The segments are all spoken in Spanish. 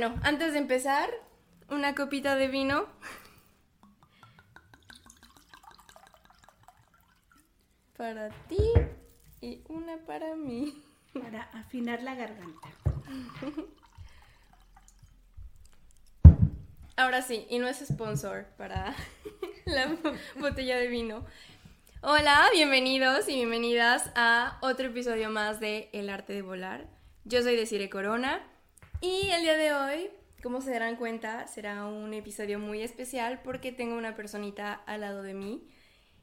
Bueno, antes de empezar, una copita de vino. Para ti y una para mí. Para afinar la garganta. Ahora sí, y no es sponsor para la botella de vino. Hola, bienvenidos y bienvenidas a otro episodio más de El arte de volar. Yo soy Desire Corona y el día de hoy, como se darán cuenta, será un episodio muy especial porque tengo una personita al lado de mí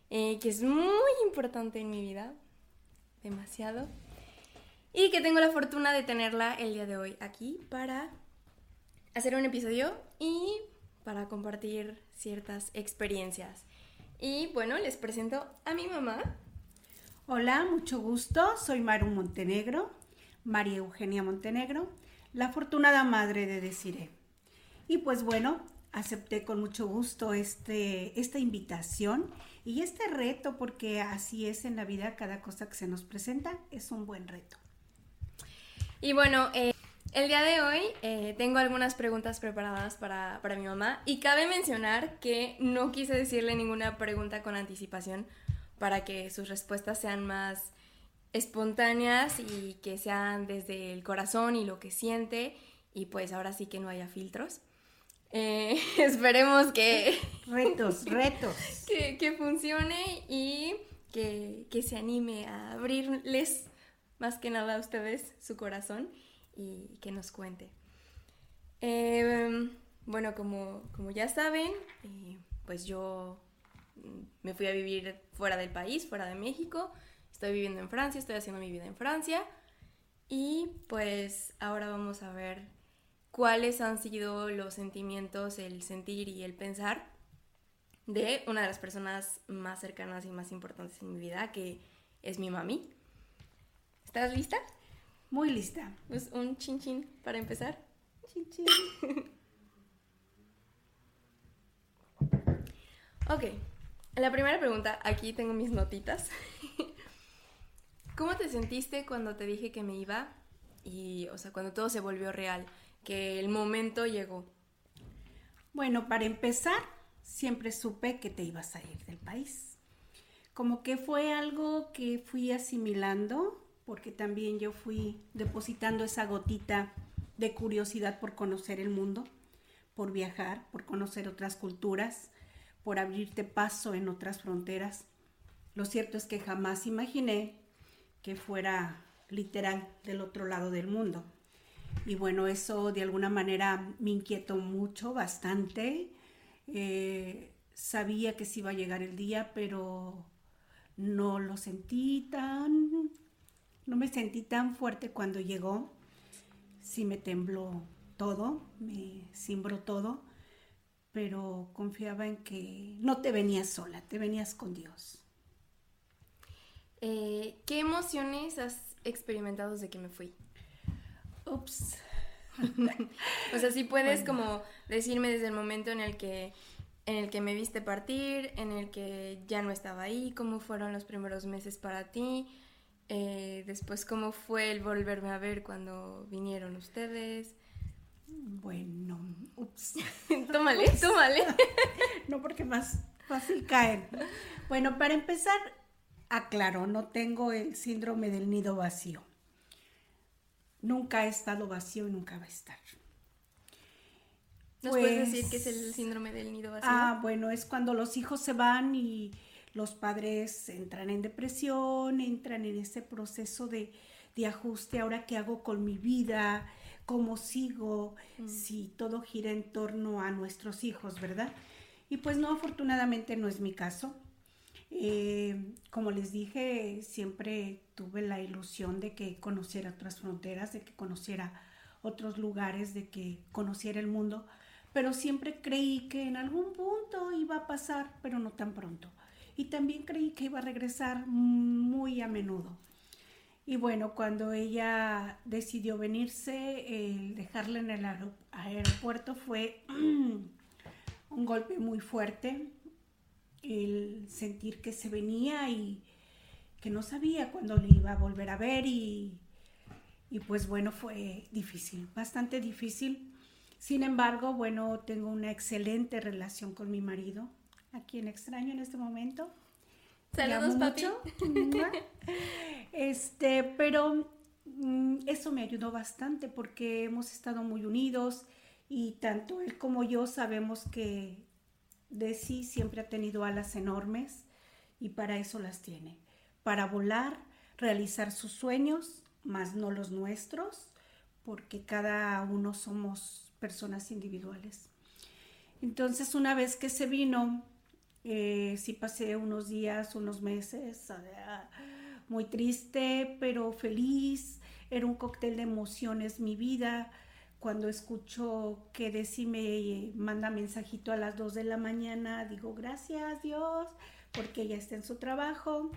eh, que es muy importante en mi vida, demasiado, y que tengo la fortuna de tenerla el día de hoy aquí para hacer un episodio y para compartir ciertas experiencias. Y bueno, les presento a mi mamá. Hola, mucho gusto. Soy Maru Montenegro, María Eugenia Montenegro, la afortunada madre de Desiree. Y pues bueno, acepté con mucho gusto este, esta invitación y este reto, porque así es en la vida, cada cosa que se nos presenta es un buen reto. Y bueno, eh, el día de hoy eh, tengo algunas preguntas preparadas para, para mi mamá y cabe mencionar que no quise decirle ninguna pregunta con anticipación para que sus respuestas sean más espontáneas y que sean desde el corazón y lo que siente y pues ahora sí que no haya filtros. Eh, esperemos que... Retos, retos. Que, que funcione y que, que, se anime a abrirles más que nada a ustedes su corazón y que nos cuente. Eh, bueno, como, como, ya saben, eh, pues yo me fui a vivir fuera del país, fuera de México. Estoy viviendo en Francia, estoy haciendo mi vida en Francia. Y pues ahora vamos a ver cuáles han sido los sentimientos, el sentir y el pensar de una de las personas más cercanas y más importantes en mi vida, que es mi mami. ¿Estás lista? Muy lista. Pues un chin chin para empezar. Chin chin. ok. La primera pregunta, aquí tengo mis notitas. ¿Cómo te sentiste cuando te dije que me iba? Y, o sea, cuando todo se volvió real, que el momento llegó. Bueno, para empezar, siempre supe que te ibas a ir del país. Como que fue algo que fui asimilando, porque también yo fui depositando esa gotita de curiosidad por conocer el mundo, por viajar, por conocer otras culturas, por abrirte paso en otras fronteras. Lo cierto es que jamás imaginé que fuera literal del otro lado del mundo. Y bueno, eso de alguna manera me inquietó mucho, bastante. Eh, sabía que sí iba a llegar el día, pero no lo sentí tan, no me sentí tan fuerte cuando llegó. Sí me tembló todo, me cimbró todo, pero confiaba en que no te venías sola, te venías con Dios. Eh, ¿Qué emociones has experimentado desde que me fui? Ups. o sea, si puedes como decirme desde el momento en el que en el que me viste partir, en el que ya no estaba ahí, cómo fueron los primeros meses para ti, eh, después cómo fue el volverme a ver cuando vinieron ustedes. Bueno, ups. tómale, tómale. no porque más fácil caer. Bueno, para empezar, aclaro, no tengo el síndrome del nido vacío. Nunca ha estado vacío y nunca va a estar. ¿Nos puedes decir qué es el síndrome del nido vacío? Ah, bueno, es cuando los hijos se van y los padres entran en depresión, entran en ese proceso de, de ajuste, ahora qué hago con mi vida, cómo sigo, mm. si todo gira en torno a nuestros hijos, ¿verdad? Y pues no, afortunadamente no es mi caso. Eh, como les dije, siempre tuve la ilusión de que conociera otras fronteras, de que conociera otros lugares, de que conociera el mundo, pero siempre creí que en algún punto iba a pasar, pero no tan pronto. Y también creí que iba a regresar muy a menudo. Y bueno, cuando ella decidió venirse, el dejarla en el aeropuerto fue un golpe muy fuerte el sentir que se venía y que no sabía cuándo le iba a volver a ver y, y pues bueno, fue difícil, bastante difícil. Sin embargo, bueno, tengo una excelente relación con mi marido, a quien extraño en este momento. Saludos, papi. este, pero mm, eso me ayudó bastante porque hemos estado muy unidos y tanto él como yo sabemos que de sí siempre ha tenido alas enormes y para eso las tiene, para volar, realizar sus sueños, más no los nuestros, porque cada uno somos personas individuales. Entonces, una vez que se vino, eh, sí pasé unos días, unos meses, muy triste, pero feliz. Era un cóctel de emociones mi vida. Cuando escucho que Desi me manda mensajito a las 2 de la mañana, digo gracias Dios, porque ella está en su trabajo,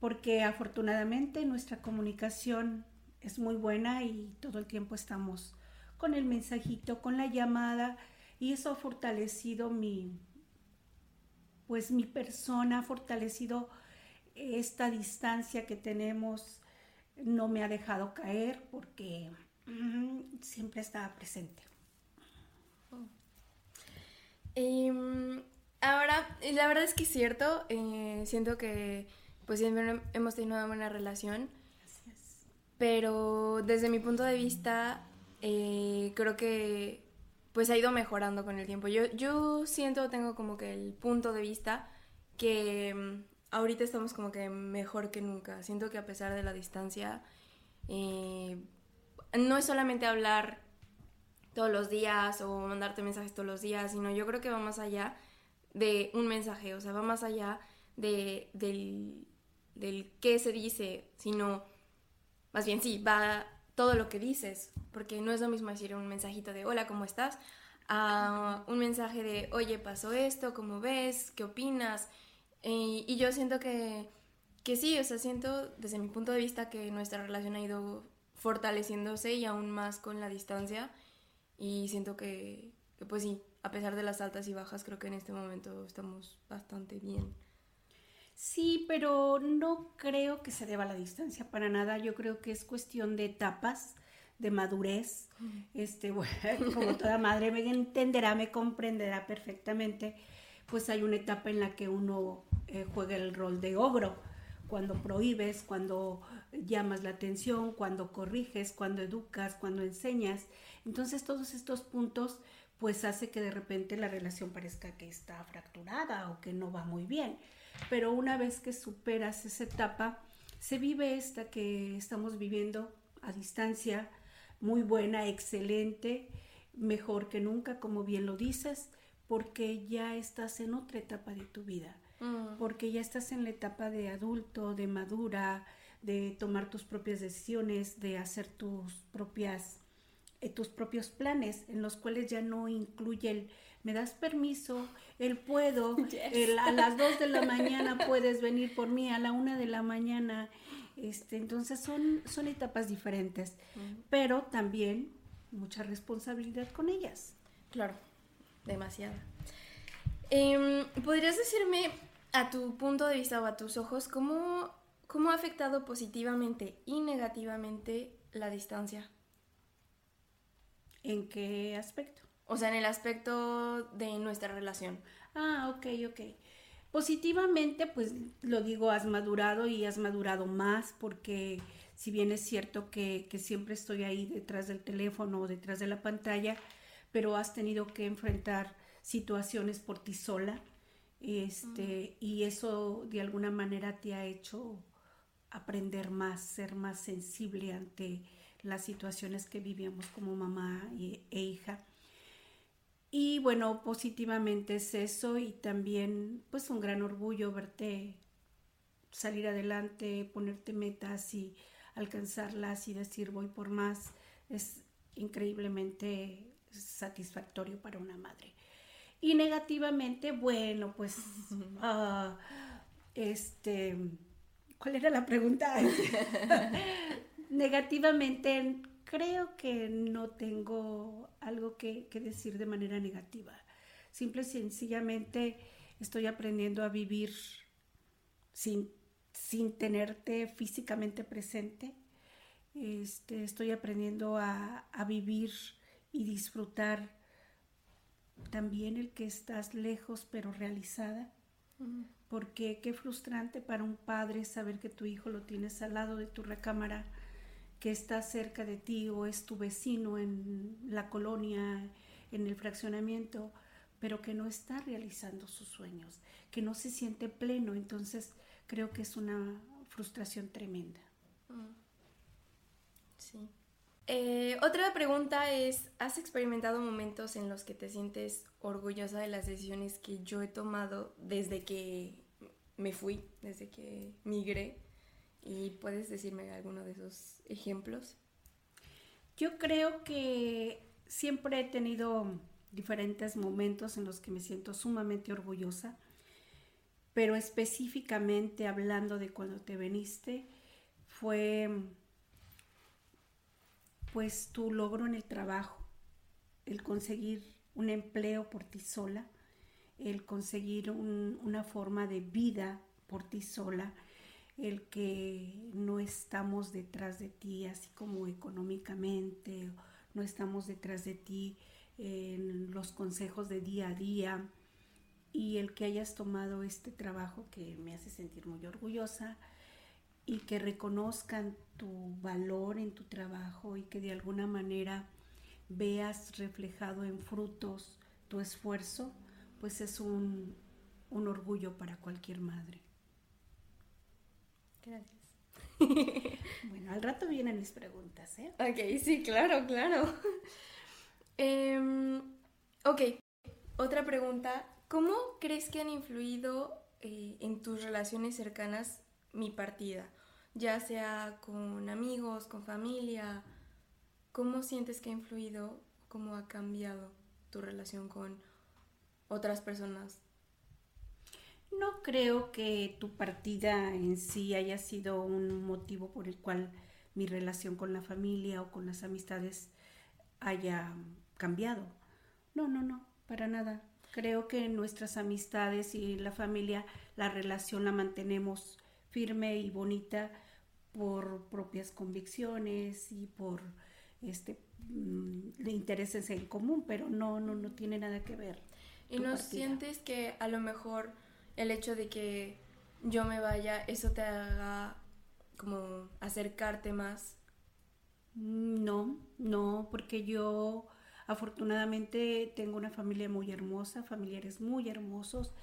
porque afortunadamente nuestra comunicación es muy buena y todo el tiempo estamos con el mensajito, con la llamada y eso ha fortalecido mi pues mi persona, ha fortalecido esta distancia que tenemos, no me ha dejado caer porque siempre estaba presente. Em, ahora, la verdad es que es cierto, eh, siento que pues siempre hemos tenido una buena relación. Pero desde mi punto de vista, eh, creo que pues ha ido mejorando con el tiempo. Yo, yo siento, tengo como que el punto de vista que mm, ahorita estamos como que mejor que nunca. Siento que a pesar de la distancia, eh, no es solamente hablar todos los días o mandarte mensajes todos los días, sino yo creo que va más allá de un mensaje, o sea, va más allá de, del, del qué se dice, sino más bien sí, va todo lo que dices, porque no es lo mismo decir un mensajito de hola, ¿cómo estás? a un mensaje de oye, pasó esto, ¿cómo ves? ¿Qué opinas? y yo siento que, que sí, o sea, siento desde mi punto de vista que nuestra relación ha ido fortaleciéndose y aún más con la distancia y siento que, que pues sí, a pesar de las altas y bajas, creo que en este momento estamos bastante bien. Sí, pero no creo que se deba a la distancia para nada. Yo creo que es cuestión de etapas, de madurez. Este, bueno, como toda madre me entenderá, me comprenderá perfectamente. Pues hay una etapa en la que uno eh, juega el rol de ogro, cuando prohíbes, cuando llamas la atención, cuando corriges, cuando educas, cuando enseñas. Entonces todos estos puntos pues hace que de repente la relación parezca que está fracturada o que no va muy bien pero una vez que superas esa etapa, se vive esta que estamos viviendo a distancia, muy buena, excelente, mejor que nunca, como bien lo dices, porque ya estás en otra etapa de tu vida, mm. porque ya estás en la etapa de adulto, de madura, de tomar tus propias decisiones, de hacer tus propias eh, tus propios planes en los cuales ya no incluye el me das permiso, él puedo, a las 2 de la mañana puedes venir por mí, a la 1 de la mañana. Este, entonces son, son etapas diferentes, pero también mucha responsabilidad con ellas. Claro, demasiada. Em, ¿Podrías decirme a tu punto de vista o a tus ojos cómo, cómo ha afectado positivamente y negativamente la distancia? ¿En qué aspecto? O sea, en el aspecto de nuestra relación. Ah, ok, ok. Positivamente, pues lo digo, has madurado y has madurado más porque si bien es cierto que, siempre estoy ahí detrás del teléfono o detrás de la pantalla, pero has tenido que enfrentar situaciones por ti sola este, y eso de alguna manera te ha hecho aprender más, ser más sensible ante las situaciones que vivíamos como mamá e hija. Y bueno, positivamente es eso y también pues un gran orgullo verte salir adelante, ponerte metas y alcanzarlas y decir voy por más. Es increíblemente satisfactorio para una madre. Y negativamente, bueno, pues, uh, este, ¿cuál era la pregunta? negativamente creo que no tengo algo que, decir de manera negativa. Simple y sencillamente estoy aprendiendo a vivir sin, sin tenerte físicamente presente. Este, estoy aprendiendo a, vivir y disfrutar también el que estás lejos pero realizada. Porque qué frustrante para un padre saber que tu hijo lo tienes al lado de tu recámara, que está cerca de ti o es tu vecino en la colonia, en el fraccionamiento, pero que no está realizando sus sueños, que no se siente pleno. Entonces creo que es una frustración tremenda. Mm. Sí. Eh, otra pregunta es, ¿has experimentado momentos en los que te sientes orgullosa de las decisiones que yo he tomado desde que me fui, desde que migré? ¿Y puedes decirme alguno de esos ejemplos? Yo creo que siempre he tenido diferentes momentos en los que me siento sumamente orgullosa, pero específicamente hablando de cuando te veniste, fue pues tu logro en el trabajo, el conseguir un empleo por ti sola, el conseguir una forma de vida por ti sola, el que no estamos detrás de ti así como económicamente, no estamos detrás de ti en los consejos de día a día y el que hayas tomado este trabajo que me hace sentir muy orgullosa, y que reconozcan tu valor en tu trabajo y que de alguna manera veas reflejado en frutos tu esfuerzo, pues es un, orgullo para cualquier madre. Gracias. bueno, al rato vienen mis preguntas, ¿eh? Ok, sí, claro, claro. Em, ok, otra pregunta. ¿Cómo crees que han influido eh, en tus relaciones cercanas mi partida? Ya sea con amigos, con familia, ¿cómo sientes que ha influido, cómo ha cambiado tu relación con otras personas? No creo que tu partida en sí haya sido un motivo por el cual mi relación con la familia o con las amistades haya cambiado. No, no, no, para nada. Creo que nuestras amistades y la familia, la relación la mantenemos firme y bonita por propias convicciones y por este mm, intereses en común, pero no, no, no tiene nada que ver. ¿Y no sientes que a lo mejor el hecho de que yo me vaya, eso te haga como acercarte más? No, no, porque yo afortunadamente tengo una familia muy hermosa, familiares muy hermosos.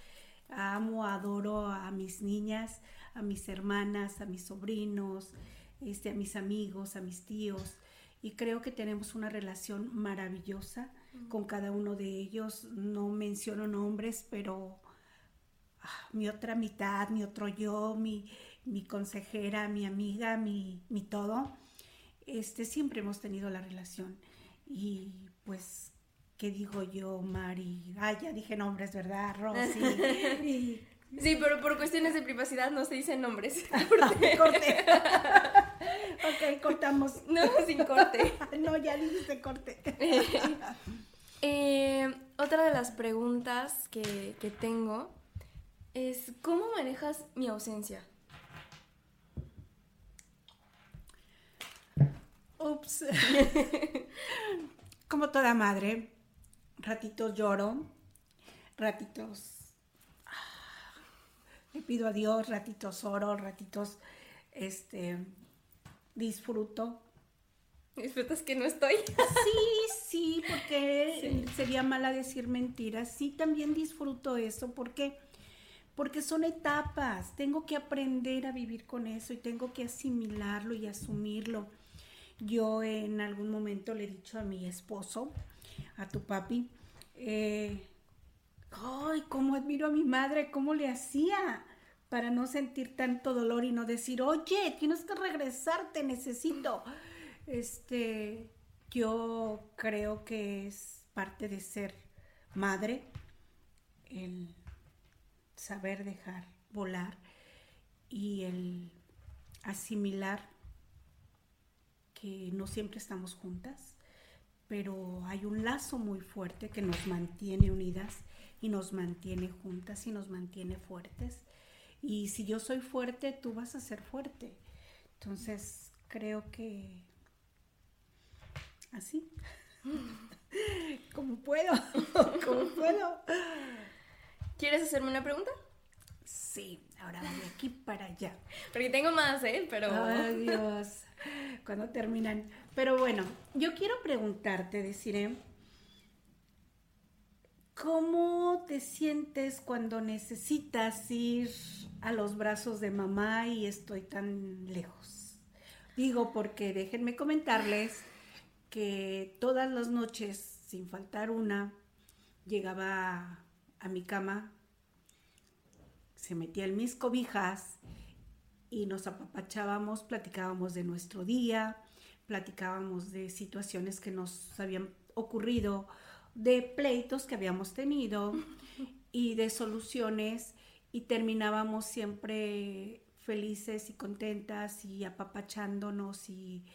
Amo, adoro a mis niñas, a mis hermanas, a mis sobrinos, este, a mis amigos, a mis tíos. Y creo que tenemos una relación maravillosa con cada uno de ellos. No menciono nombres, pero ah, mi otra mitad, mi otro yo, mi, mi consejera, mi amiga, mi, mi, todo, este, siempre hemos tenido la relación. Y pues, ¿qué digo yo, Mari? Ah, ya dije nombres, ¿verdad? Rosy. y Sí, pero por cuestiones de privacidad no se dicen nombres. Corte. corte. ok, cortamos. No, sin corte. no, ya dijiste corte. Eh, otra de las preguntas que, que tengo es, ¿cómo manejas mi ausencia? Ups. Como toda madre, ratitos lloro, ratitos le pido a Dios, ratitos oro, ratitos este, disfruto. ¿Disfrutas que no estoy? Sí, sí, porque sería mala decir mentiras. Sí, también disfruto eso, porque porque son etapas. Tengo que aprender a vivir con eso y tengo que asimilarlo y asumirlo. Yo en algún momento le he dicho a mi esposo, a tu papi, eh, ay, cómo admiro a mi madre, cómo le hacía para no sentir tanto dolor y no decir, oye, tienes que regresar, te necesito. Este, yo creo que es parte de ser madre el saber dejar volar y el asimilar que no siempre estamos juntas, pero hay un lazo muy fuerte que nos mantiene unidas y nos mantiene juntas y nos mantiene fuertes. Y si yo soy fuerte, tú vas a ser fuerte. Entonces, creo que así. ¿Cómo puedo? ¿Cómo puedo? ¿Quieres hacerme una pregunta? Sí, ahora voy de aquí para allá. Porque tengo más, ¿eh? Pero... Ay, Dios. Cuando terminan. Pero bueno, yo quiero preguntarte, deciré, ¿cómo te sientes cuando necesitas ir a los brazos de mamá y estoy tan lejos? Digo porque déjenme comentarles que todas las noches, sin faltar una, llegaba a mi cama, se metía en mis cobijas y nos apapachábamos, platicábamos de nuestro día, platicábamos de situaciones que nos habían ocurrido, de pleitos que habíamos tenido y de soluciones y terminábamos siempre felices y contentas y apapachándonos y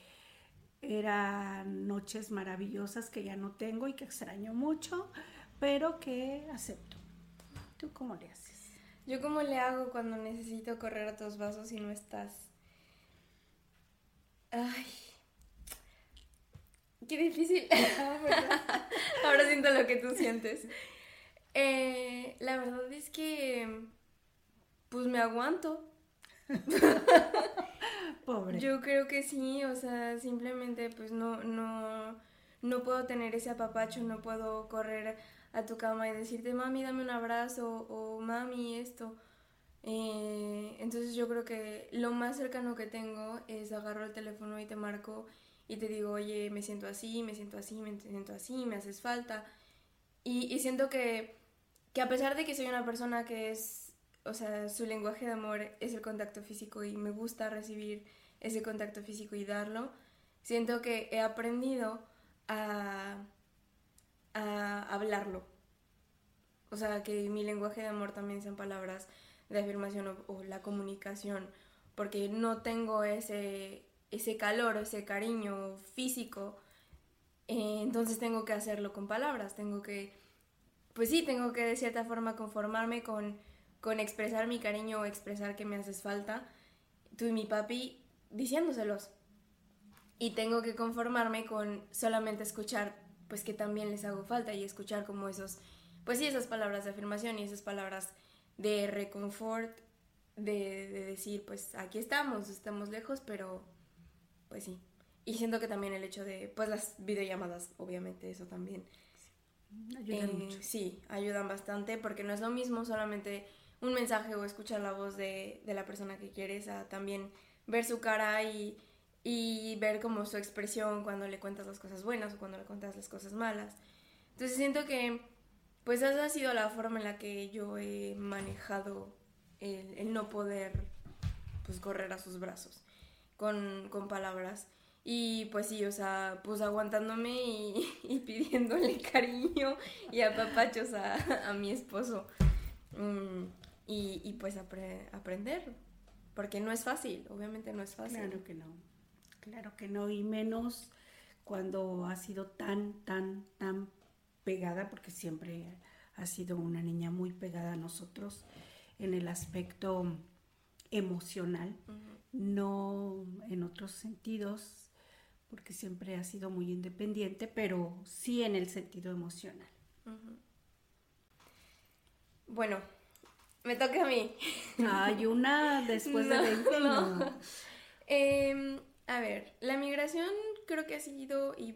eran noches maravillosas que ya no tengo y que extraño mucho, pero que acepto. ¿Tú cómo le haces? Yo cómo le hago cuando necesito correr a tus vasos y no estás. Ay. Qué difícil. Ahora siento lo que tú sientes. Eh, la verdad es que, pues me aguanto. Pobre. Yo creo que sí, o sea, simplemente pues no, no, no puedo tener ese apapacho, no puedo correr a tu cama y decirte, mami, dame un abrazo o mami, esto. Eh, entonces yo creo que lo más cercano que tengo es agarro el teléfono y te marco y te digo, oye, me siento así, me siento así, me siento así, me haces falta. Y, y siento que, que a pesar de que soy una persona que es, o sea, su lenguaje de amor es el contacto físico y me gusta recibir ese contacto físico y darlo, siento que he aprendido a, a hablarlo. O sea, que mi lenguaje de amor también sean palabras de afirmación o, la comunicación, porque no tengo ese, ese calor, ese cariño físico, eh, entonces tengo que hacerlo con palabras, tengo que, pues sí, tengo que de cierta forma conformarme con, con expresar mi cariño o expresar que me haces falta, tú y mi papi diciéndoselos. Y tengo que conformarme con solamente escuchar, pues que también les hago falta y escuchar como esos, pues sí, esas palabras de afirmación y esas palabras de reconfort, de, de decir, pues aquí estamos, estamos lejos, pero pues sí. Y siento que también el hecho de, pues las videollamadas, obviamente, eso también. Ayudan Eh, mucho. Sí, ayudan bastante porque no es lo mismo solamente un mensaje o escuchar la voz de, de la persona que quieres a también ver su cara y, y ver como su expresión cuando le cuentas las cosas buenas o cuando le cuentas las cosas malas. Entonces siento que pues esa ha sido la forma en la que yo he manejado el, el no poder pues correr a sus brazos con, con palabras. Y pues sí, o sea, pues aguantándome y, y pidiéndole cariño y apapachos a, a mi esposo. Mm, y, y pues apre- aprender, porque no es fácil, obviamente no es fácil. Claro que no, claro que no, y menos cuando ha sido tan, tan, tan pegada, porque siempre ha sido una niña muy pegada a nosotros en el aspecto emocional, no en otros sentidos, porque siempre ha sido muy independiente, pero sí en el sentido emocional. Bueno, me toca a mí. Hay una después de No, 20, no. no. Em, a ver, la migración creo que ha sido, y,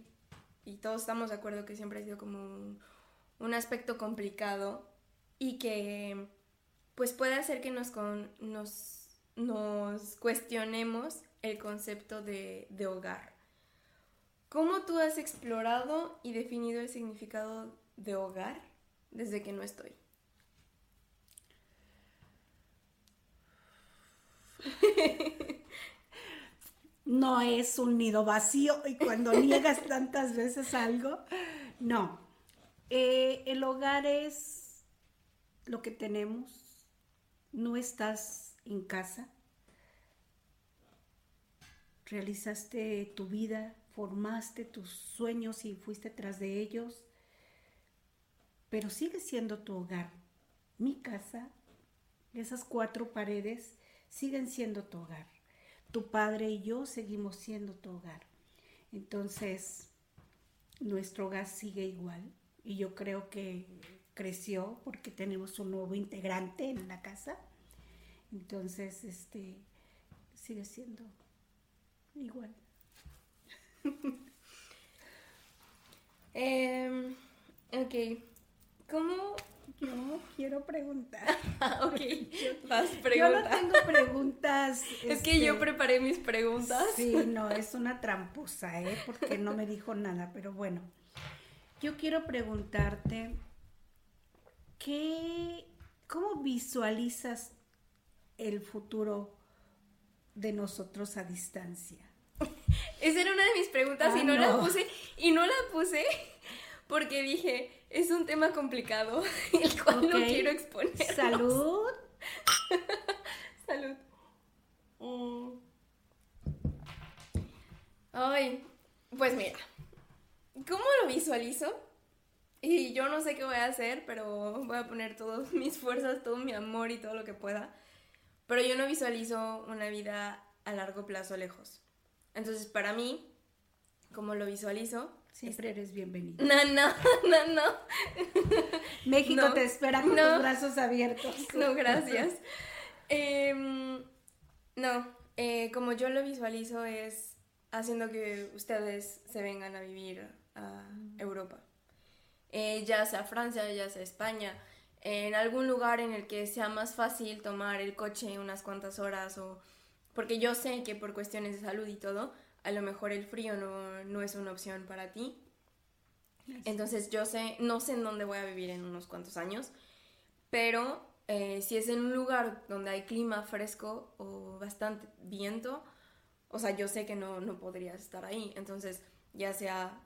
todos estamos de acuerdo que siempre ha sido como un, un aspecto complicado y que pues puede hacer que nos, con- nos, nos cuestionemos el concepto de, de hogar. ¿Cómo tú has explorado y definido el significado de hogar desde que no estoy? no es un nido vacío y cuando niegas tantas veces algo, no. Eh, el hogar es lo que tenemos, no estás en casa, realizaste tu vida, formaste tus sueños y fuiste tras de ellos, pero sigue siendo tu hogar. Mi casa, esas cuatro paredes, siguen siendo tu hogar tu padre y yo seguimos siendo tu hogar. Entonces, nuestro hogar sigue igual, y yo creo que creció porque tenemos un nuevo integrante en la casa. Entonces, este, sigue siendo igual. Ok. ¿Cómo? Yo quiero preguntar. ok, vas, pregunta. Yo no tengo preguntas. es que yo este, preparé mis preguntas. Sí, no, es una tramposa, ¿eh? Porque no me dijo nada, pero bueno. Yo quiero preguntarte, ¿qué, ¿cómo visualizas el futuro de nosotros a distancia? Esa era una de mis preguntas y Ah, no, la puse. Y no la puse porque dije, es un tema complicado, el cual no Ok. quiero exponer. Salud. Salud. Mm. Ay, pues mira, ¿cómo lo visualizo? Y yo no sé qué voy a hacer, pero voy a poner todas mis fuerzas, todo mi amor y todo lo que pueda. Pero yo no visualizo una vida a largo plazo lejos. Entonces, para mí, ¿cómo lo visualizo? Siempre eres bienvenido. No, no, no, no. México No, te espera con no. los brazos abiertos. No, gracias. Em, no, eh, como yo lo visualizo es haciendo que ustedes se vengan a vivir a Europa. Eh, ya sea Francia, ya sea España, en algún lugar en el que sea más fácil tomar el coche unas cuantas horas o... Porque yo sé que por cuestiones de salud y todo, a lo mejor el frío no, no es una opción para ti. Entonces yo sé, no sé en dónde voy a vivir en unos cuantos años, pero eh, si es en un lugar donde hay clima fresco o bastante viento, o sea, yo sé que no, no podrías estar ahí. Entonces, ya sea,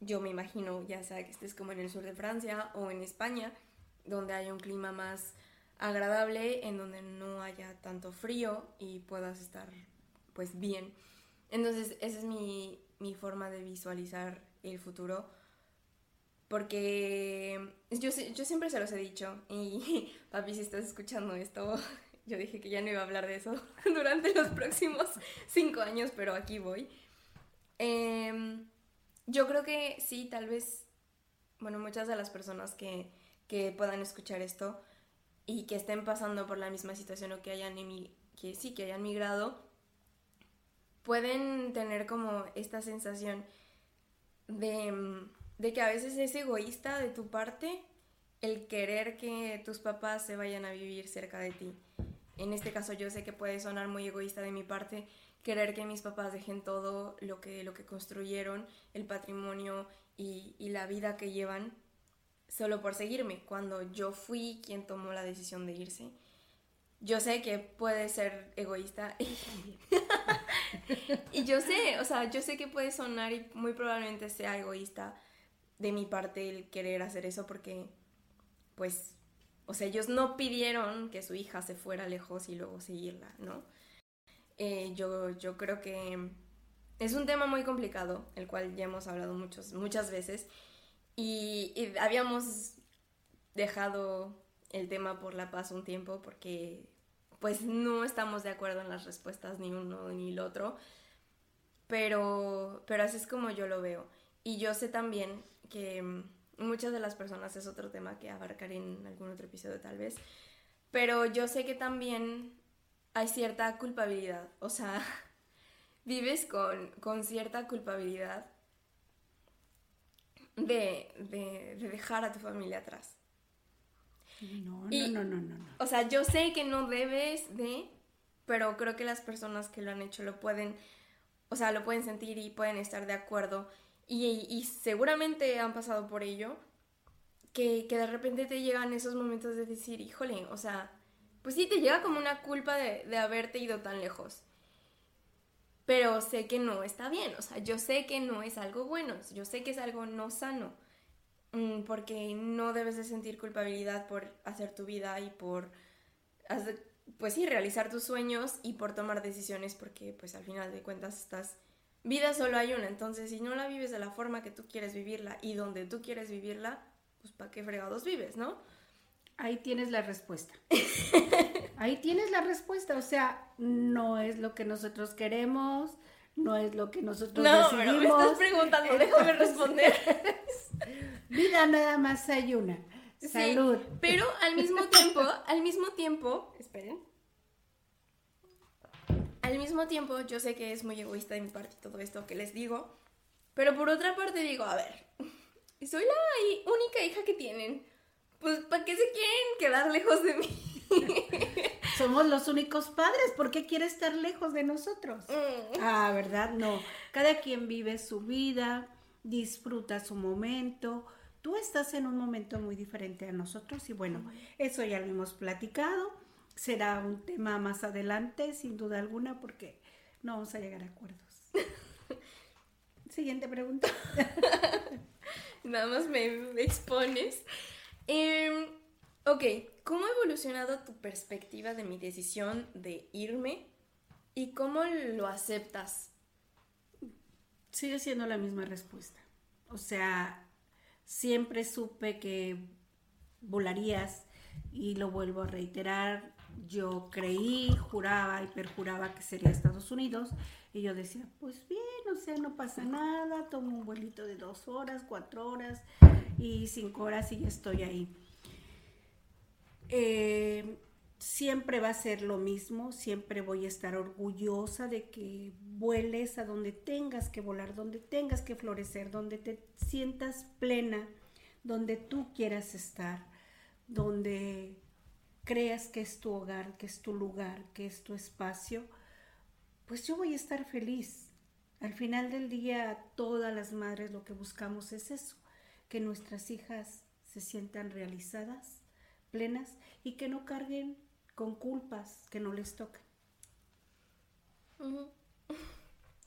yo me imagino, ya sea que estés como en el sur de Francia o en España, donde haya un clima más agradable, en donde no haya tanto frío y puedas estar pues bien. Entonces, esa es mi, mi forma de visualizar el futuro porque yo, yo siempre se los he dicho y papi, si estás escuchando esto, yo dije que ya no iba a hablar de eso durante los próximos cinco años, pero aquí voy. Em, yo creo que sí, tal vez, bueno, muchas de las personas que, que puedan escuchar esto y que estén pasando por la misma situación o que hayan, que sí, que hayan migrado, pueden tener como esta sensación de, mm, de que a veces es egoísta de tu parte el querer que tus papás se vayan a vivir cerca de ti. En este caso yo sé que puede sonar muy egoísta de mi parte querer que mis papás dejen todo lo que, lo que construyeron, el patrimonio y, y la vida que llevan solo por seguirme, cuando yo fui quien tomó la decisión de irse. Yo sé que puede ser egoísta y yo sé, o sea, yo sé que puede sonar y muy probablemente sea egoísta de mi parte el querer hacer eso porque, pues, o sea, ellos no pidieron que su hija se fuera lejos y luego seguirla, ¿no? Eh, yo, yo creo que es un tema muy complicado, el cual ya hemos hablado muchos, muchas veces y, y habíamos dejado el tema por la paz un tiempo porque pues no estamos de acuerdo en las respuestas ni uno ni el otro, pero, pero así es como yo lo veo. Y yo sé también que mm, muchas de las personas es otro tema que abarcaré en algún otro episodio tal vez, pero yo sé que también hay cierta culpabilidad, o sea, vives con, con cierta culpabilidad de, de, de dejar a tu familia atrás. No, Y- no, no, no, no. O sea, yo sé que no debes de, pero creo que las personas que lo han hecho lo pueden, o sea, lo pueden sentir y pueden estar de acuerdo. Y, y seguramente han pasado por ello, que, que de repente te llegan esos momentos de decir, híjole, o sea, pues sí, te llega como una culpa de, de haberte ido tan lejos. Pero sé que no está bien, o sea, yo sé que no es algo bueno, yo sé que es algo no sano. Mm, porque no debes de sentir culpabilidad por hacer tu vida y por, pues sí, realizar tus sueños y por tomar decisiones porque pues al final de cuentas estás, vida solo hay una, entonces si no la vives de la forma que tú quieres vivirla y donde tú quieres vivirla, pues para qué fregados vives, ¿no? Ahí tienes la respuesta. Ahí tienes la respuesta. O sea, no es lo que nosotros queremos, no es lo que nosotros No, pero decidimos. me estás preguntando, déjame responder. Vida nada más hay una. Salud. pero al mismo tiempo, al mismo tiempo, esperen. Al mismo tiempo, yo sé que es muy egoísta de mi parte todo esto que les digo, pero por otra parte digo, a ver, soy la única hija que tienen. Pues, ¿para qué se quieren quedar lejos de mí? Somos los únicos padres, ¿por qué quiere estar lejos de nosotros? Mm. Ah, ¿verdad? No. Cada quien vive su vida, disfruta su momento. Tú estás en un momento muy diferente a nosotros y bueno, eso ya lo hemos platicado. Será un tema más adelante, sin duda alguna, porque no vamos a llegar a acuerdos. Siguiente pregunta. Nada más me, expones. Em, ok, ¿cómo ha evolucionado tu perspectiva de mi decisión de irme y cómo lo aceptas? Sigue siendo la misma respuesta. O sea, siempre supe que volarías y lo vuelvo a reiterar. Yo creí, juraba y perjuraba que sería Estados Unidos y yo decía, pues bien, o sea, no pasa nada, tomo un vuelito de dos horas, cuatro horas y cinco horas y ya estoy ahí. Eh, siempre va a ser lo mismo, siempre voy a estar orgullosa de que vueles a donde tengas que volar, donde tengas que florecer, donde te sientas plena, donde tú quieras estar, donde creas que es tu hogar, que es tu lugar, que es tu espacio, pues yo voy a estar feliz. Al final del día, todas las madres lo que buscamos es eso, que nuestras hijas se sientan realizadas, plenas y que no carguen con culpas que no les tocan.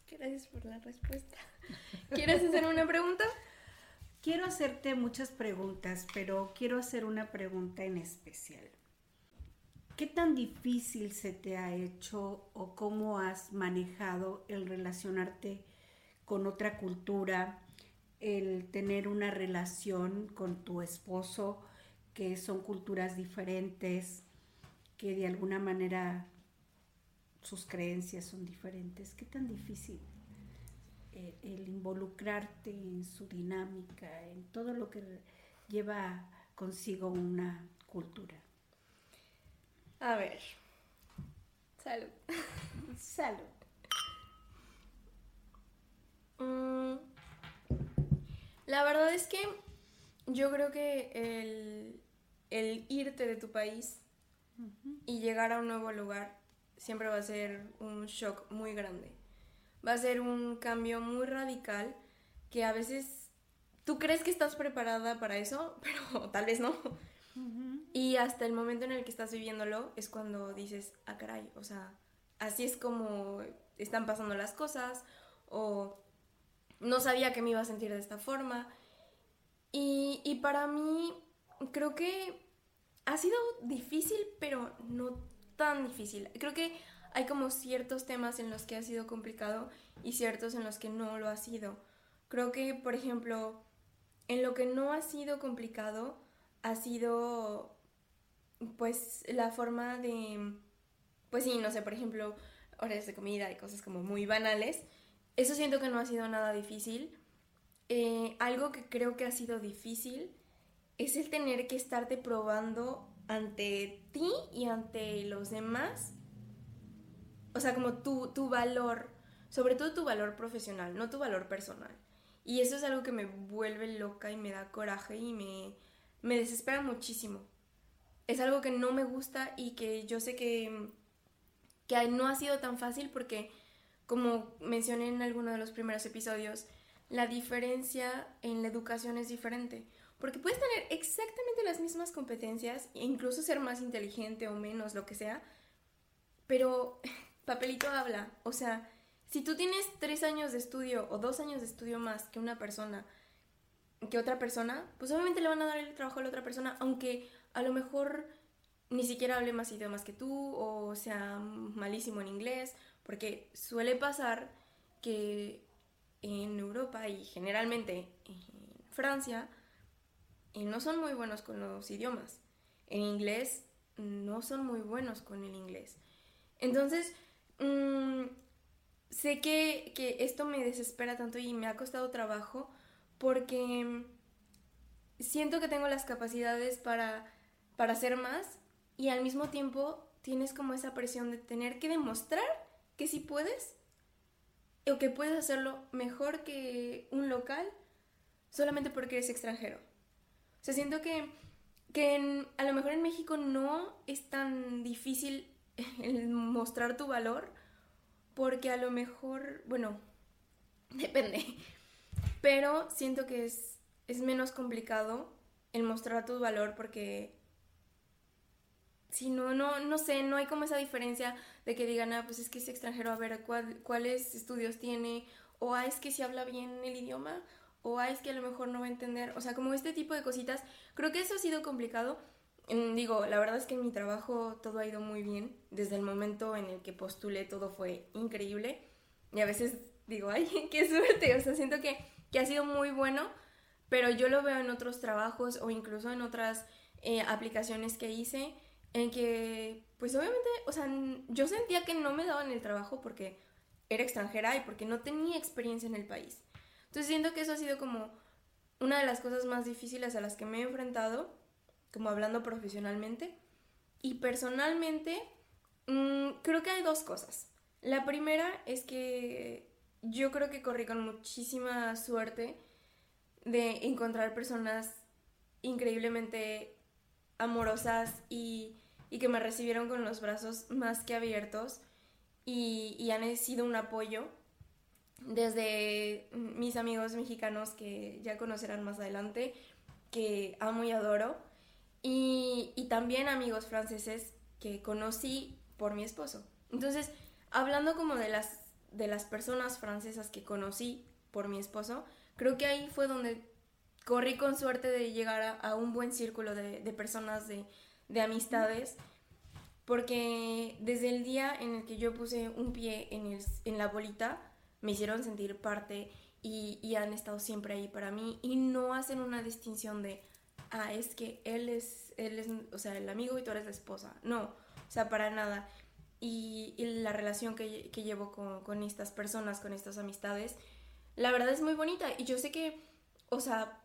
Gracias por la respuesta. ¿Quieres hacer una pregunta? Quiero hacerte muchas preguntas, pero quiero hacer una pregunta en especial. ¿Qué tan difícil se te ha hecho o cómo has manejado el relacionarte con otra cultura, el tener una relación con tu esposo, que son culturas diferentes, que de alguna manera sus creencias son diferentes. ¿Qué tan difícil eh, el, involucrarte en su dinámica, en todo lo que lleva consigo una cultura? A ver. Salud. Salud. Mm, la verdad es que yo creo que el, el irte de tu país y llegar a un nuevo lugar siempre va a ser un shock muy grande. Va a ser un cambio muy radical que a veces tú crees que estás preparada para eso, pero tal vez no. Y hasta el momento en el que estás viviéndolo es cuando dices, ah, caray, o sea, así es como están pasando las cosas, o no sabía que me iba a sentir de esta forma. Y, y para mí, creo que ha sido difícil, pero no tan difícil. Creo que hay como ciertos temas en los que ha sido complicado y ciertos en los que no lo ha sido. Creo que, por ejemplo, en lo que no ha sido complicado ha sido pues la forma de, pues sí, no sé, por ejemplo, horas de comida y cosas como muy banales. Eso siento que no ha sido nada difícil. Eh, algo que creo que ha sido difícil es el tener que estarte probando ante ti y ante los demás. O sea, como tu, tu valor, sobre todo tu valor profesional, no tu valor personal. Y eso es algo que me vuelve loca y me da coraje y me, me desespera muchísimo. Es algo que no me gusta y que yo sé que, que no ha sido tan fácil porque, como mencioné en alguno de los primeros episodios, la diferencia en la educación es diferente. Porque puedes tener exactamente las mismas competencias e incluso ser más inteligente o menos, lo que sea, pero papelito habla. O sea, si tú tienes tres años de estudio o dos años de estudio más que una persona, que otra persona, pues obviamente le van a dar el trabajo a la otra persona, aunque a lo mejor ni siquiera hable más idiomas que tú o sea malísimo en inglés, porque suele pasar que en Europa y generalmente en Francia, no son muy buenos con los idiomas. En inglés no son muy buenos con el inglés. Entonces, mm, sé que, que, esto me desespera tanto y me ha costado trabajo porque siento que tengo las capacidades para, para hacer más y al mismo tiempo tienes como esa presión de tener que demostrar que sí puedes o que puedes hacerlo mejor que un local solamente porque eres extranjero. O sea, siento que, que a lo mejor en México no es tan difícil el mostrar tu valor porque a lo mejor, bueno, depende, pero siento que es, es menos complicado el mostrar tu valor porque si no, no, no sé, no hay como esa diferencia de que digan, ah, pues es que es extranjero, a ver cuáles estudios tiene, o ah, es que si habla bien el idioma, o ah, es que a lo mejor no va a entender, o sea, como este tipo de cositas, creo que eso ha sido complicado. Digo, la verdad es que en mi trabajo todo ha ido muy bien, desde el momento en el que postulé todo fue increíble, y a veces digo, ay, qué suerte, o sea, siento que, que ha sido muy bueno, pero yo lo veo en otros trabajos o incluso en otras eh, aplicaciones que hice, en que, pues obviamente, o sea, yo sentía que no me daban el trabajo porque era extranjera y porque no tenía experiencia en el país. Entonces siento que eso ha sido como una de las cosas más difíciles a las que me he enfrentado, como hablando profesionalmente. Y personalmente, mm, creo que hay dos cosas. La primera es que yo creo que corrí con muchísima suerte de encontrar personas increíblemente amorosas y y que me recibieron con los brazos más que abiertos y, han sido un apoyo desde mis amigos mexicanos que ya conocerán más adelante, que amo y adoro, y, y, también amigos franceses que conocí por mi esposo. Entonces, hablando como de las, de las personas francesas que conocí por mi esposo, creo que ahí fue donde corrí con suerte de llegar a, un buen círculo de, de personas de, de amistades, porque desde el día en el que yo puse un pie en, el, en la bolita, me hicieron sentir parte y, y, han estado siempre ahí para mí y no hacen una distinción de, ah, es que él es, él es, o sea, el amigo y tú eres la esposa. No, o sea, para nada. Y, y la relación que, que llevo con, con, estas personas, con estas amistades, la verdad es muy bonita. Y yo sé que, o sea,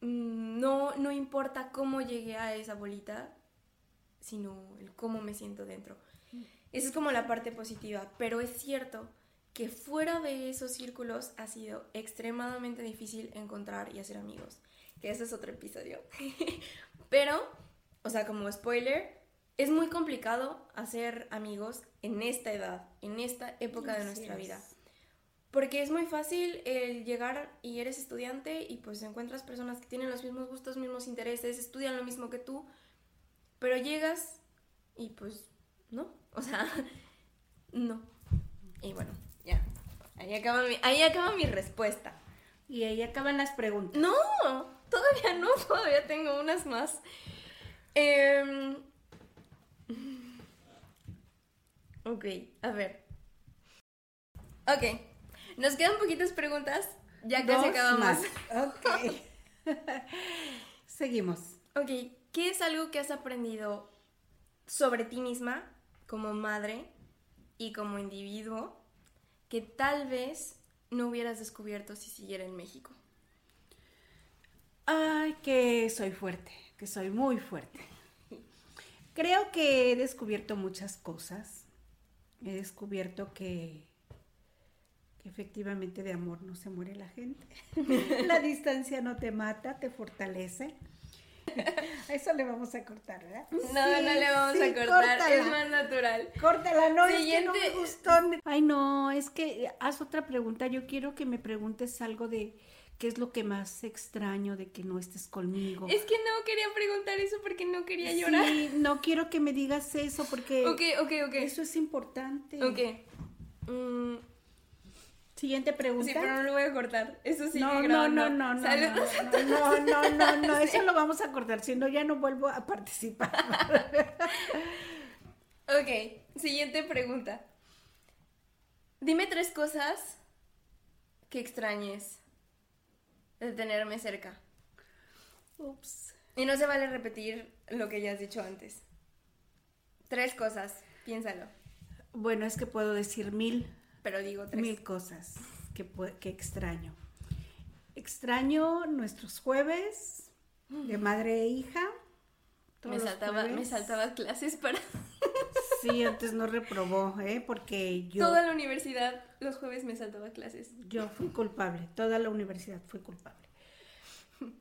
mm, no, no importa cómo llegué a esa bolita, sino el cómo me siento dentro. Esa es como la parte positiva, pero es cierto que fuera de esos círculos ha sido extremadamente difícil encontrar y hacer amigos, que ese es otro episodio. pero, o sea, como spoiler, es muy complicado hacer amigos en esta edad, en esta época de nuestra vida. Porque es muy fácil el llegar y eres estudiante y pues encuentras personas que tienen los mismos gustos, mismos intereses, estudian lo mismo que tú, pero llegas y pues no, o sea, no. Y bueno, ya. Ahí acaba mi, ahí acaba mi respuesta. Y ahí acaban las preguntas. No, todavía no, todavía tengo unas más. Eh... Ok, a ver. Ok, nos quedan poquitas preguntas. Ya casi acabamos. Más. Ok. Seguimos. Ok, ¿Qué es algo que has aprendido sobre ti misma como madre y como individuo que tal vez no hubieras descubierto si siguiera en México? Ay, que soy fuerte, que soy muy fuerte. Creo que he descubierto muchas cosas. He descubierto que, que, efectivamente de amor no se muere la gente. la distancia no te mata, te fortalece. Eso le vamos a cortar, ¿verdad? No, no le vamos a cortar, es más natural. Córtala, no, es que no me gustó. Ay, no, es que haz otra pregunta. Yo quiero que me preguntes algo de qué es lo que más extraño de que no estés conmigo. Es que no quería preguntar eso porque no quería llorar. Sí, no quiero que me digas eso porque... Ok, ok, ok. Eso es importante. Ok. Mm, Siguiente pregunta. Sí, pero no lo voy a cortar. Eso sí no, no, no, no, no, no, no, no, no, no, eso lo vamos a cortar, si no ya no vuelvo a participar. ok, siguiente pregunta. Dime tres cosas que extrañes de tenerme cerca. Ups. Y no se vale repetir lo que ya has dicho antes. Tres cosas, piénsalo. Bueno, es que puedo decir mil pero digo tres. Mil cosas que, que extraño. Extraño nuestros jueves, de madre e hija. Me saltaba, me saltaba clases para... Sí, antes no reprobó, ¿eh? Porque yo... Toda la universidad, los jueves me saltaba clases. Yo fui culpable, toda la universidad fue culpable.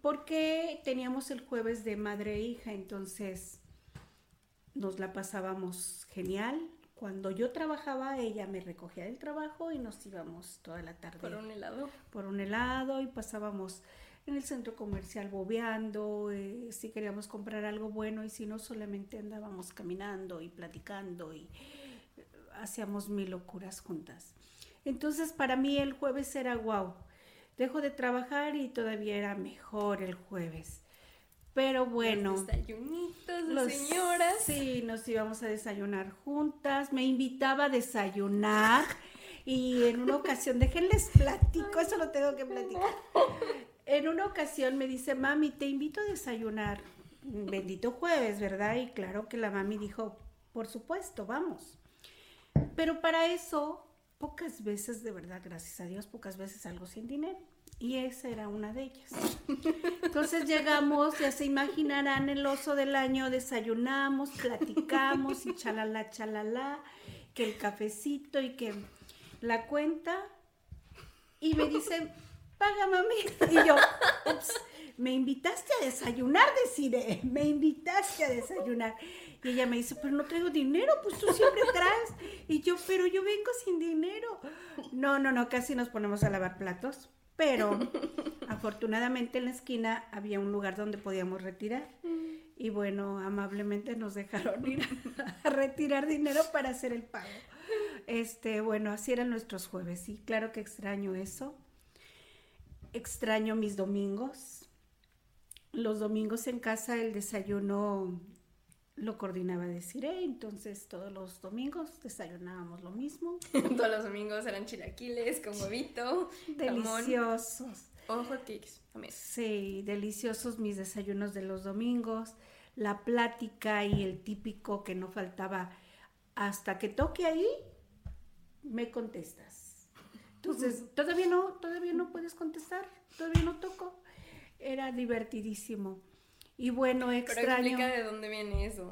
Porque teníamos el jueves de madre e hija, entonces nos la pasábamos genial. Cuando yo trabajaba, ella me recogía del trabajo y nos íbamos toda la tarde. Por un helado. Por un helado y pasábamos en el centro comercial bobeando, eh, si queríamos comprar algo bueno y si no solamente andábamos caminando y platicando y eh, hacíamos mil locuras juntas. Entonces para mí el jueves era wow. Dejo de trabajar y todavía era mejor el jueves. Pero bueno. Los desayunitos, los, señoras. Sí, nos íbamos a desayunar juntas. Me invitaba a desayunar. Y en una ocasión, déjenles platico, eso lo tengo que platicar. En una ocasión me dice, mami, te invito a desayunar. Bendito jueves, ¿verdad? Y claro que la mami dijo, por supuesto, vamos. Pero para eso, pocas veces, de verdad, gracias a Dios, pocas veces algo sin dinero. Y esa era una de ellas. Entonces llegamos, ya se imaginarán el oso del año, desayunamos, platicamos y chalala, chalala, que el cafecito y que la cuenta. Y me dicen, paga mami. Y yo, ups, me invitaste a desayunar, deciré, me invitaste a desayunar. Y ella me dice, pero no traigo dinero, pues tú siempre traes. Y yo, pero yo vengo sin dinero. No, no, no, casi nos ponemos a lavar platos. Pero afortunadamente en la esquina había un lugar donde podíamos retirar. Y bueno, amablemente nos dejaron ir a, retirar dinero para hacer el pago. Este, bueno, así eran nuestros jueves. Y claro que extraño eso extraño mis domingos. Los domingos en casa el desayuno lo coordinaba Desiree, entonces todos los domingos desayunábamos lo mismo. todos los domingos eran chilaquiles con huevito, deliciosos. O hot cakes también. Sí, deliciosos mis desayunos de los domingos, la plática y el típico que no faltaba hasta que toque ahí, me contestas entonces, todavía no, todavía no puedes contestar, todavía no toco. Era divertidísimo. Y bueno, extraño. Pero explica de dónde viene eso.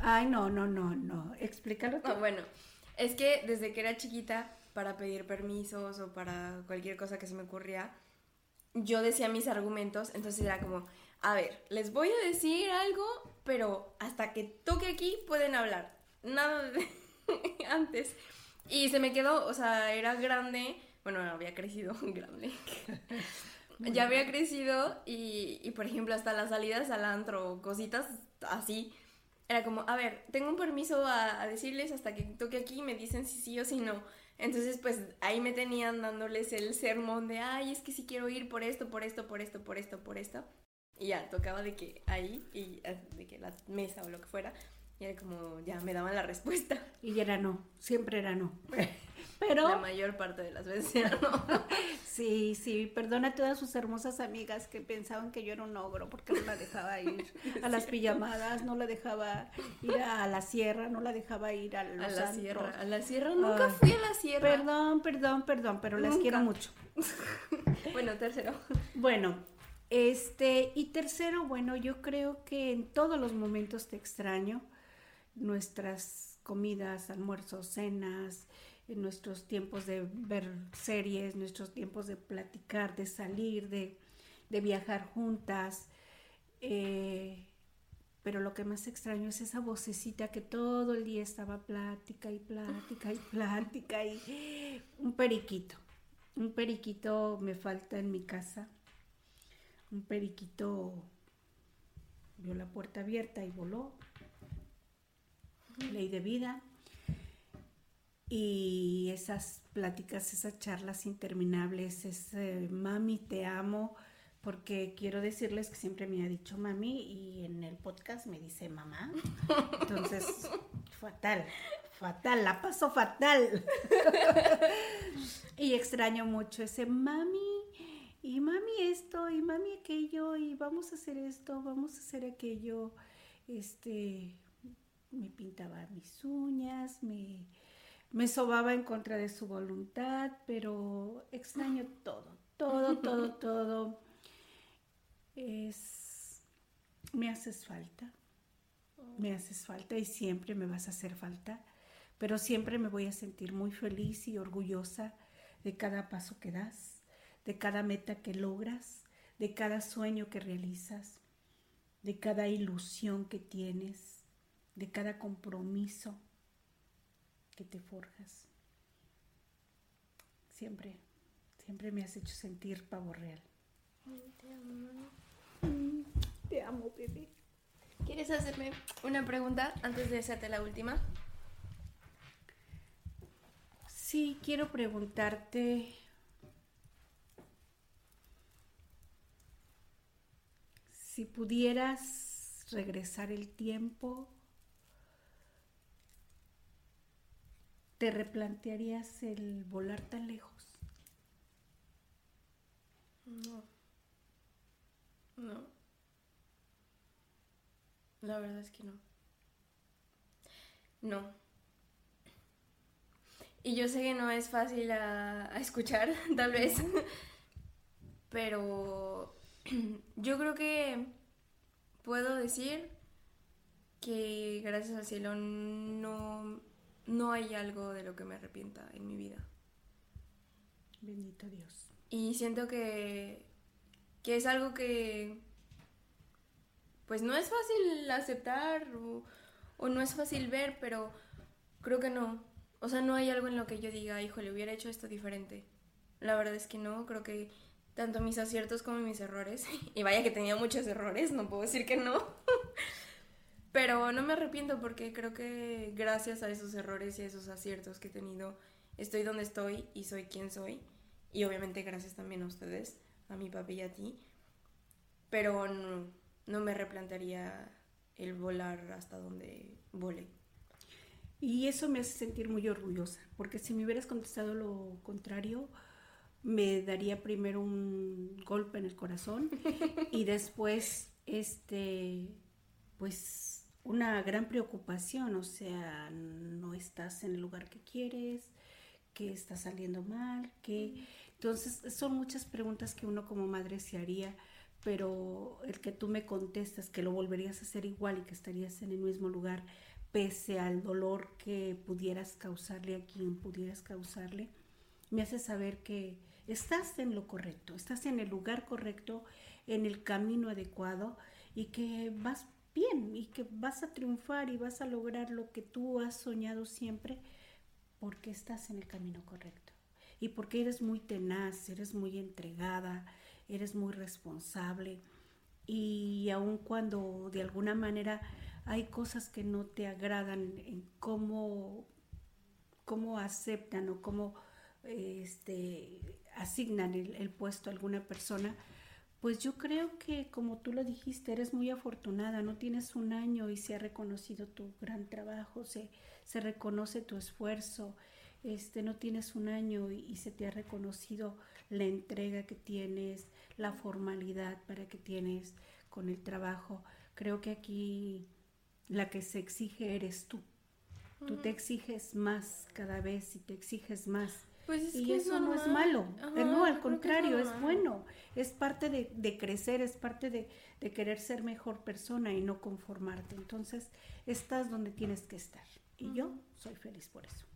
Ay, no, no, no, no. Explícalo tú. bueno, es que desde que era chiquita, para pedir permisos o para cualquier cosa que se me ocurría, yo decía mis argumentos, entonces era como, a ver, les voy a decir algo, pero hasta que toque aquí pueden hablar. Nada de antes. Y se me quedó, o sea, era grande, bueno, había crecido grande. Ya había crecido y, y, por ejemplo, hasta las salidas al antro, cositas así. Era como, a ver, tengo un permiso a, decirles hasta que toque aquí y me dicen si sí o si no. Entonces, pues ahí me tenían dándoles el sermón de, ay, es que si quiero ir por esto, por esto, por esto, por esto, por esto. Y ya, tocaba de que ahí, y eh, de que la mesa o lo que fuera, y era como, ya me daban la respuesta. Y era no, siempre era no. Pero... La mayor parte de las veces no. sí, sí, perdona a todas sus hermosas amigas que pensaban que yo era un ogro porque no la dejaba ir a las pijamadas, no la dejaba ir a la sierra, no la dejaba ir a los A la sierra, a la sierra, nunca fui a la sierra. Perdón, perdón, perdón, pero las quiero mucho. bueno, tercero. Bueno, este, y tercero, bueno, yo creo que en todos los momentos te extraño nuestras comidas, almuerzos, cenas, en nuestros tiempos de ver series, nuestros tiempos de platicar, de salir, de, viajar juntas. Eh, pero lo que más extraño es esa vocecita que todo el día estaba plática y plática y plática y un periquito. Un periquito me falta en mi casa. Un periquito vio la puerta abierta y voló ley de vida. Y esas pláticas, esas charlas interminables, ese mami, te amo, porque quiero decirles que siempre me ha dicho mami y en el podcast me dice mamá. Entonces, fatal, fatal, la paso fatal. y extraño mucho ese mami, y mami esto, y mami aquello, y vamos a hacer esto, vamos a hacer aquello. Este, me pintaba mis uñas, me, me sobaba en contra de su voluntad, pero extraño todo, todo, todo, todo. Es Me haces falta, me haces falta y siempre me vas a hacer falta, pero siempre me voy a sentir muy feliz y orgullosa de cada paso que das, de cada meta que logras, de cada sueño que realizas, de cada ilusión que tienes, de cada compromiso que te forjas. Siempre, siempre me has hecho sentir pavo real. Te amo. Mm, te amo, bebé. ¿Quieres hacerme una pregunta antes de hacerte la última? Sí, quiero preguntarte si pudieras regresar el tiempo, ¿te replantearías el volar tan lejos? No. No. La verdad es que no. No. Y yo sé que no es fácil a, escuchar, tal vez. Pero yo creo que puedo decir que gracias al cielo no, no hay algo de lo que me arrepienta en mi vida. Bendito Dios. Y siento que, que es algo que pues no es fácil aceptar o, o, no es fácil ver, pero creo que no. O sea, no hay algo en lo que yo diga, hijo, le hubiera hecho esto diferente. La verdad es que no, creo que tanto mis aciertos como mis errores, y vaya que tenía muchos errores, no puedo decir que no, pero no me arrepiento porque creo que gracias a esos errores y a esos aciertos que he tenido, estoy donde estoy y soy quien soy. Y obviamente gracias también a ustedes, a mi papi y a ti. Pero no, no me replantearía el volar hasta donde volé. Y eso me hace sentir muy orgullosa, porque si me hubieras contestado lo contrario, me daría primero un golpe en el corazón y después, este, pues, una gran preocupación, o sea, no estás en el lugar que quieres, que está saliendo mal, que... Entonces, son muchas preguntas que uno como madre se haría, pero el que tú me contestas que lo volverías a hacer igual y que estarías en el mismo lugar, pese al dolor que pudieras causarle a quien pudieras causarle, me hace saber que estás en lo correcto, estás en el lugar correcto, en el camino adecuado y que vas bien y que vas a triunfar y vas a lograr lo que tú has soñado siempre porque estás en el camino correcto y porque eres muy tenaz, eres muy entregada, eres muy responsable y aun cuando de alguna manera hay cosas que no te agradan en cómo, cómo aceptan o cómo este, asignan el, el, puesto a alguna persona, pues yo creo que como tú lo dijiste, eres muy afortunada, no tienes un año y se ha reconocido tu gran trabajo, se, se reconoce tu esfuerzo, este, no tienes un año y, y, se te ha reconocido la entrega que tienes, la formalidad para que tienes con el trabajo. Creo que aquí la que se exige eres tú. Tú te exiges más cada vez y te exiges más. Pues es y que eso es no es malo, Ajá, no, al contrario, es, es, bueno, es parte de, de crecer, es parte de, de, querer ser mejor persona y no conformarte. Entonces, estás donde tienes que estar. Y yo soy feliz por eso.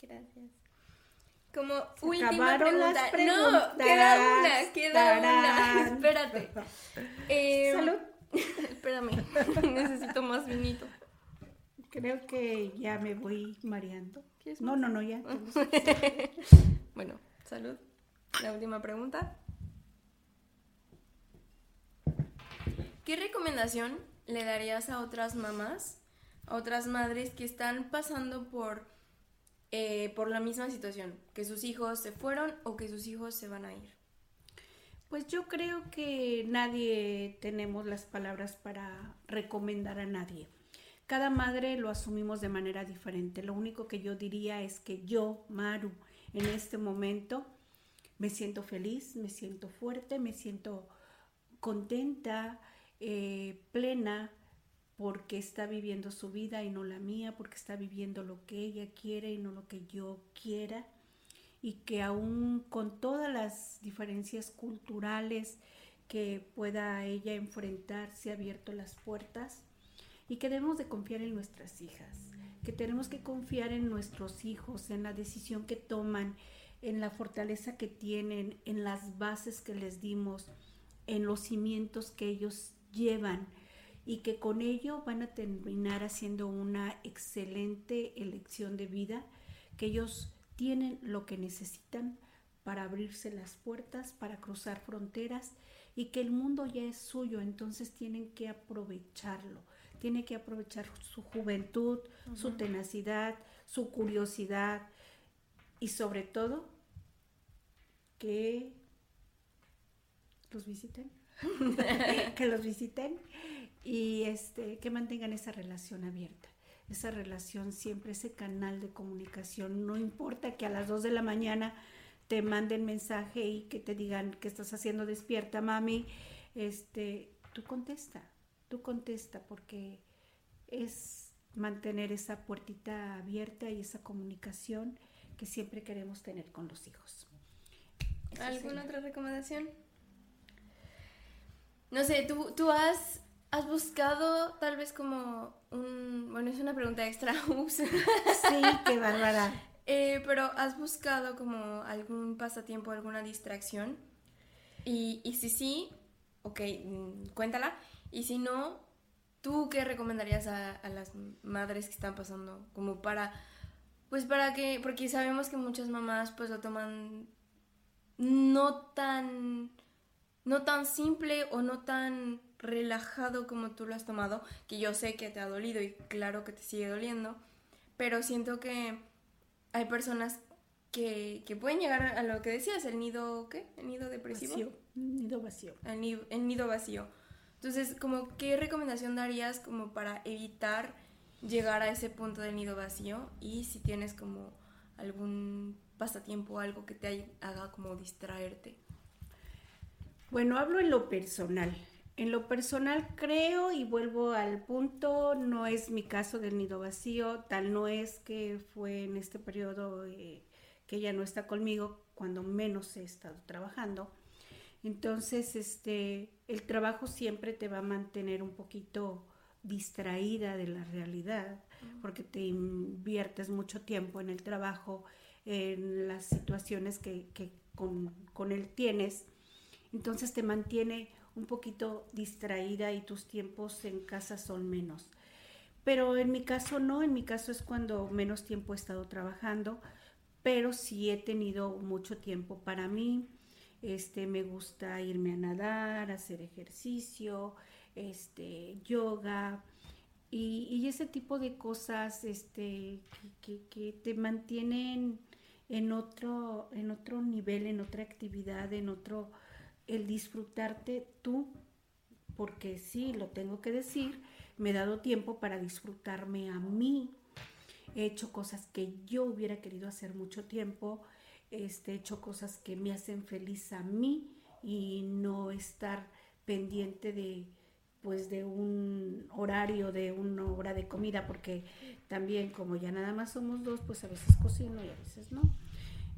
Gracias. Como Se última pregunta. Las no, queda una, queda una. Espérate. Eh, Salud. Espérame, necesito más vinito. Creo que ya me voy mareando. No, no, no, ya. bueno, salud. La última pregunta. ¿Qué recomendación le darías a otras mamás, a otras madres que están pasando por, eh, por la misma situación? Que sus hijos se fueron o que sus hijos se van a ir. Pues yo creo que nadie tenemos las palabras para recomendar a nadie. Cada madre lo asumimos de manera diferente. Lo único que yo diría es que yo, Maru, en este momento me siento feliz, me siento fuerte, me siento contenta, eh, plena, porque está viviendo su vida y no la mía, porque está viviendo lo que ella quiere y no lo que yo quiera, y que aún con todas las diferencias culturales que pueda ella enfrentarse, abierto las puertas y que debemos de confiar en nuestras hijas, que tenemos que confiar en nuestros hijos, en la decisión que toman, en la fortaleza que tienen, en las bases que les dimos, en los cimientos que ellos llevan y que con ello van a terminar haciendo una excelente elección de vida, que ellos tienen lo que necesitan para abrirse las puertas, para cruzar fronteras y que el mundo ya es suyo, entonces tienen que aprovecharlo, tienen que aprovechar su juventud, su tenacidad, su curiosidad y sobre todo que los visiten, que los visiten y este, que mantengan esa relación abierta, esa relación siempre, ese canal de comunicación. No importa que a las 2 de la mañana te manden mensaje y que te digan que estás haciendo despierta, mami, este, tú contesta, tú contesta porque es mantener esa puertita abierta y esa comunicación que siempre queremos tener con los hijos. ¿Alguna otra recomendación? No sé, tú, tú has ¿Has buscado tal vez como un... Bueno, es una pregunta extra, ups. Sí, qué bárbara. Eh, pero ¿has buscado como algún pasatiempo, alguna distracción? Y, y si sí, ok, mm, cuéntala. Y si no, ¿tú qué recomendarías a, a las madres que están pasando como para... Pues para que, porque sabemos que muchas mamás pues lo toman no tan, no tan simple o no tan relajado como tú lo has tomado, que yo sé que te ha dolido y claro que te sigue doliendo, pero siento que hay personas que, pueden llegar a lo que decías, el nido, ¿qué? El nido depresivo. Vacío. Nido vacío. El nido, el nido vacío. Entonces, como, ¿qué recomendación darías como para evitar llegar a ese punto del nido vacío? Y si tienes como algún pasatiempo, algo que te haga como distraerte. Bueno, hablo en lo personal. En lo personal creo y vuelvo al punto, no es mi caso del nido vacío, tal no es que fue en este periodo eh, que ella no está conmigo cuando menos he estado trabajando. Entonces, este, el trabajo siempre te va a mantener un poquito distraída de la realidad, porque te inviertes mucho tiempo en el trabajo, en las situaciones que, con, con él tienes. Entonces te mantiene un poquito distraída y tus tiempos en casa son menos. Pero en mi caso no, en mi caso es cuando menos tiempo he estado trabajando, pero sí he tenido mucho tiempo para mí. Este, me gusta irme a nadar, hacer ejercicio, este, yoga y, ese tipo de cosas este, que, te mantienen en otro, en otro nivel, en otra actividad, en otro, el disfrutarte tú, porque sí, lo tengo que decir, me he dado tiempo para disfrutarme a mí. He hecho cosas que yo hubiera querido hacer mucho tiempo, este, he hecho cosas que me hacen feliz a mí y no estar pendiente de pues de un horario, de una hora de comida, porque también como ya nada más somos dos, pues a veces cocino y a veces no.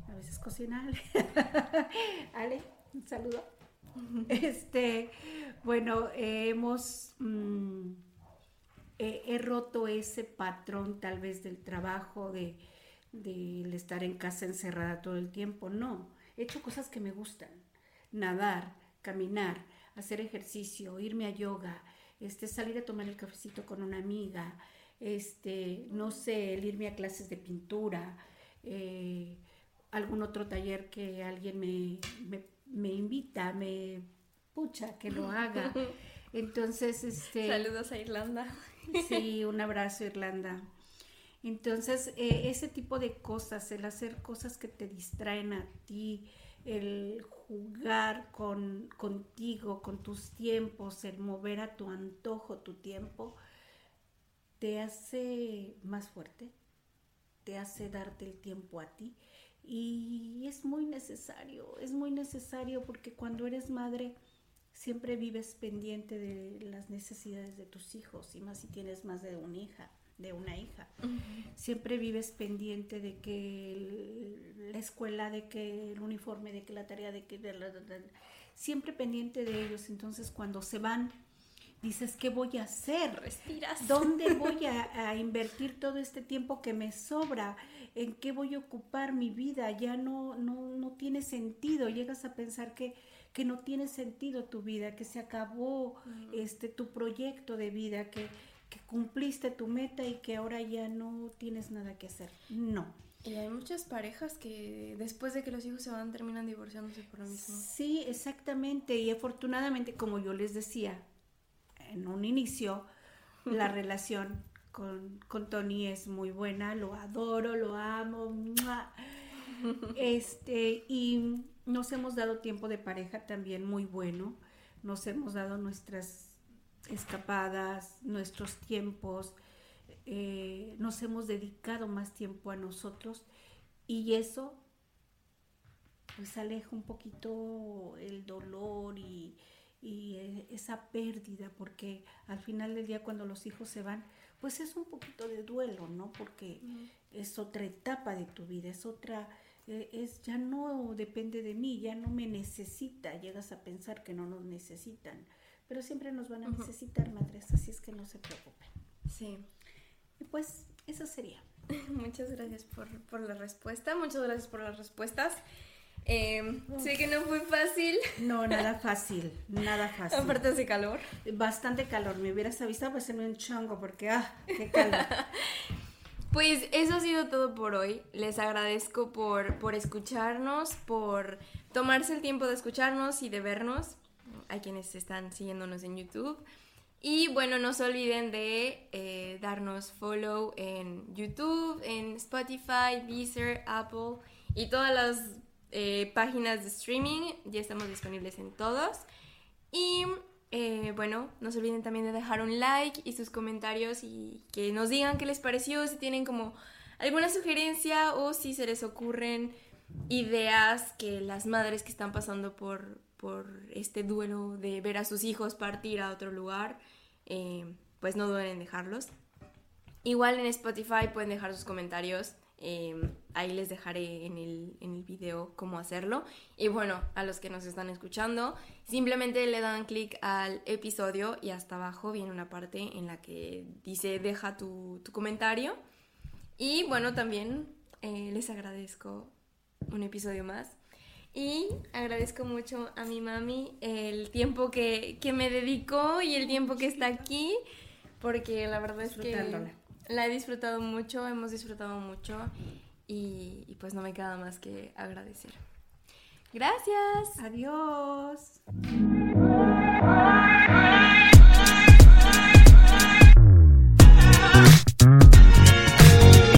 A veces cocina Ale. Ale, un saludo. Este, bueno, hemos, mm, he, roto ese patrón tal vez del trabajo, de, estar en casa encerrada todo el tiempo. No, he hecho cosas que me gustan. Nadar, caminar, hacer ejercicio, irme a yoga, este, salir a tomar el cafecito con una amiga, este, no sé, el irme a clases de pintura, eh, algún otro taller que alguien me, me invita, me pucha que lo haga. Entonces, este... Saludos a Irlanda. Sí, un abrazo Irlanda. Entonces, eh, ese tipo de cosas, el hacer cosas que te distraen a ti, el jugar con, contigo, con tus tiempos, el mover a tu antojo tu tiempo, te hace más fuerte, te hace darte el tiempo a ti. Y es muy necesario, es muy necesario porque cuando eres madre siempre vives pendiente de las necesidades de tus hijos y más si tienes más de una hija, de una hija. Siempre vives pendiente de que la escuela, de que el uniforme, de que la tarea, de que siempre pendiente de ellos. Entonces cuando se van, dices, ¿qué voy a hacer? Respiras. ¿Dónde voy a, invertir todo este tiempo que me sobra? ¿En qué voy a ocupar mi vida? Ya no, no, no tiene sentido. Llegas a pensar que, que no tiene sentido tu vida, que se acabó este, tu proyecto de vida, que, que cumpliste tu meta y que ahora ya no tienes nada que hacer. No. Y hay muchas parejas que después de que los hijos se van terminan divorciándose por lo mismo. Sí, exactamente. Y afortunadamente, como yo les decía en un inicio, la relación con, con, Tony es muy buena, lo adoro, lo amo. Este, y nos hemos dado tiempo de pareja también muy bueno. Nos hemos dado nuestras escapadas, nuestros tiempos, eh, nos hemos dedicado más tiempo a nosotros y eso pues aleja un poquito el dolor y, e, esa pérdida, porque al final del día cuando los hijos se van, pues es un poquito de duelo, ¿no? Porque es otra etapa de tu vida, es otra, e, es ya no depende de mí, ya no me necesita, llegas a pensar que no nos necesitan, pero siempre nos van a necesitar, madres, así es que no se preocupen. Sí. Y pues eso sería. Muchas gracias por, por, la respuesta, muchas gracias por las respuestas. Eh, sé que no fue fácil. No, nada fácil, nada fácil. Aparte hace calor. Bastante calor, me hubieras avisado pues en un chongo porque, ah, qué calor. pues eso ha sido todo por hoy. Les agradezco por, por escucharnos, por tomarse el tiempo de escucharnos y de vernos a quienes están siguiéndonos en YouTube. Y bueno, no se olviden de eh, darnos follow en YouTube, en Spotify, Deezer, Apple y todas las eh, páginas de streaming. Ya estamos disponibles en todos. Y eh, bueno, no se olviden también de dejar un like y sus comentarios y que nos digan qué les pareció, si tienen como alguna sugerencia o si se les ocurren ideas que las madres que están pasando por, por este duelo de ver a sus hijos partir a otro lugar, eh, pues no duden en dejarlos. Igual en Spotify pueden dejar sus comentarios. Eh, ahí les dejaré en el, en el video cómo hacerlo. Y bueno, a los que nos están escuchando, simplemente le dan clic al episodio y hasta abajo viene una parte en la que dice deja tu, tu comentario. Y bueno, también eh, les agradezco un episodio más. Y agradezco mucho a mi mami el tiempo que, me dedicó y el tiempo que está aquí, porque la verdad es que la he disfrutado mucho, hemos disfrutado mucho y, y pues no me queda más que agradecer. Gracias. Adiós.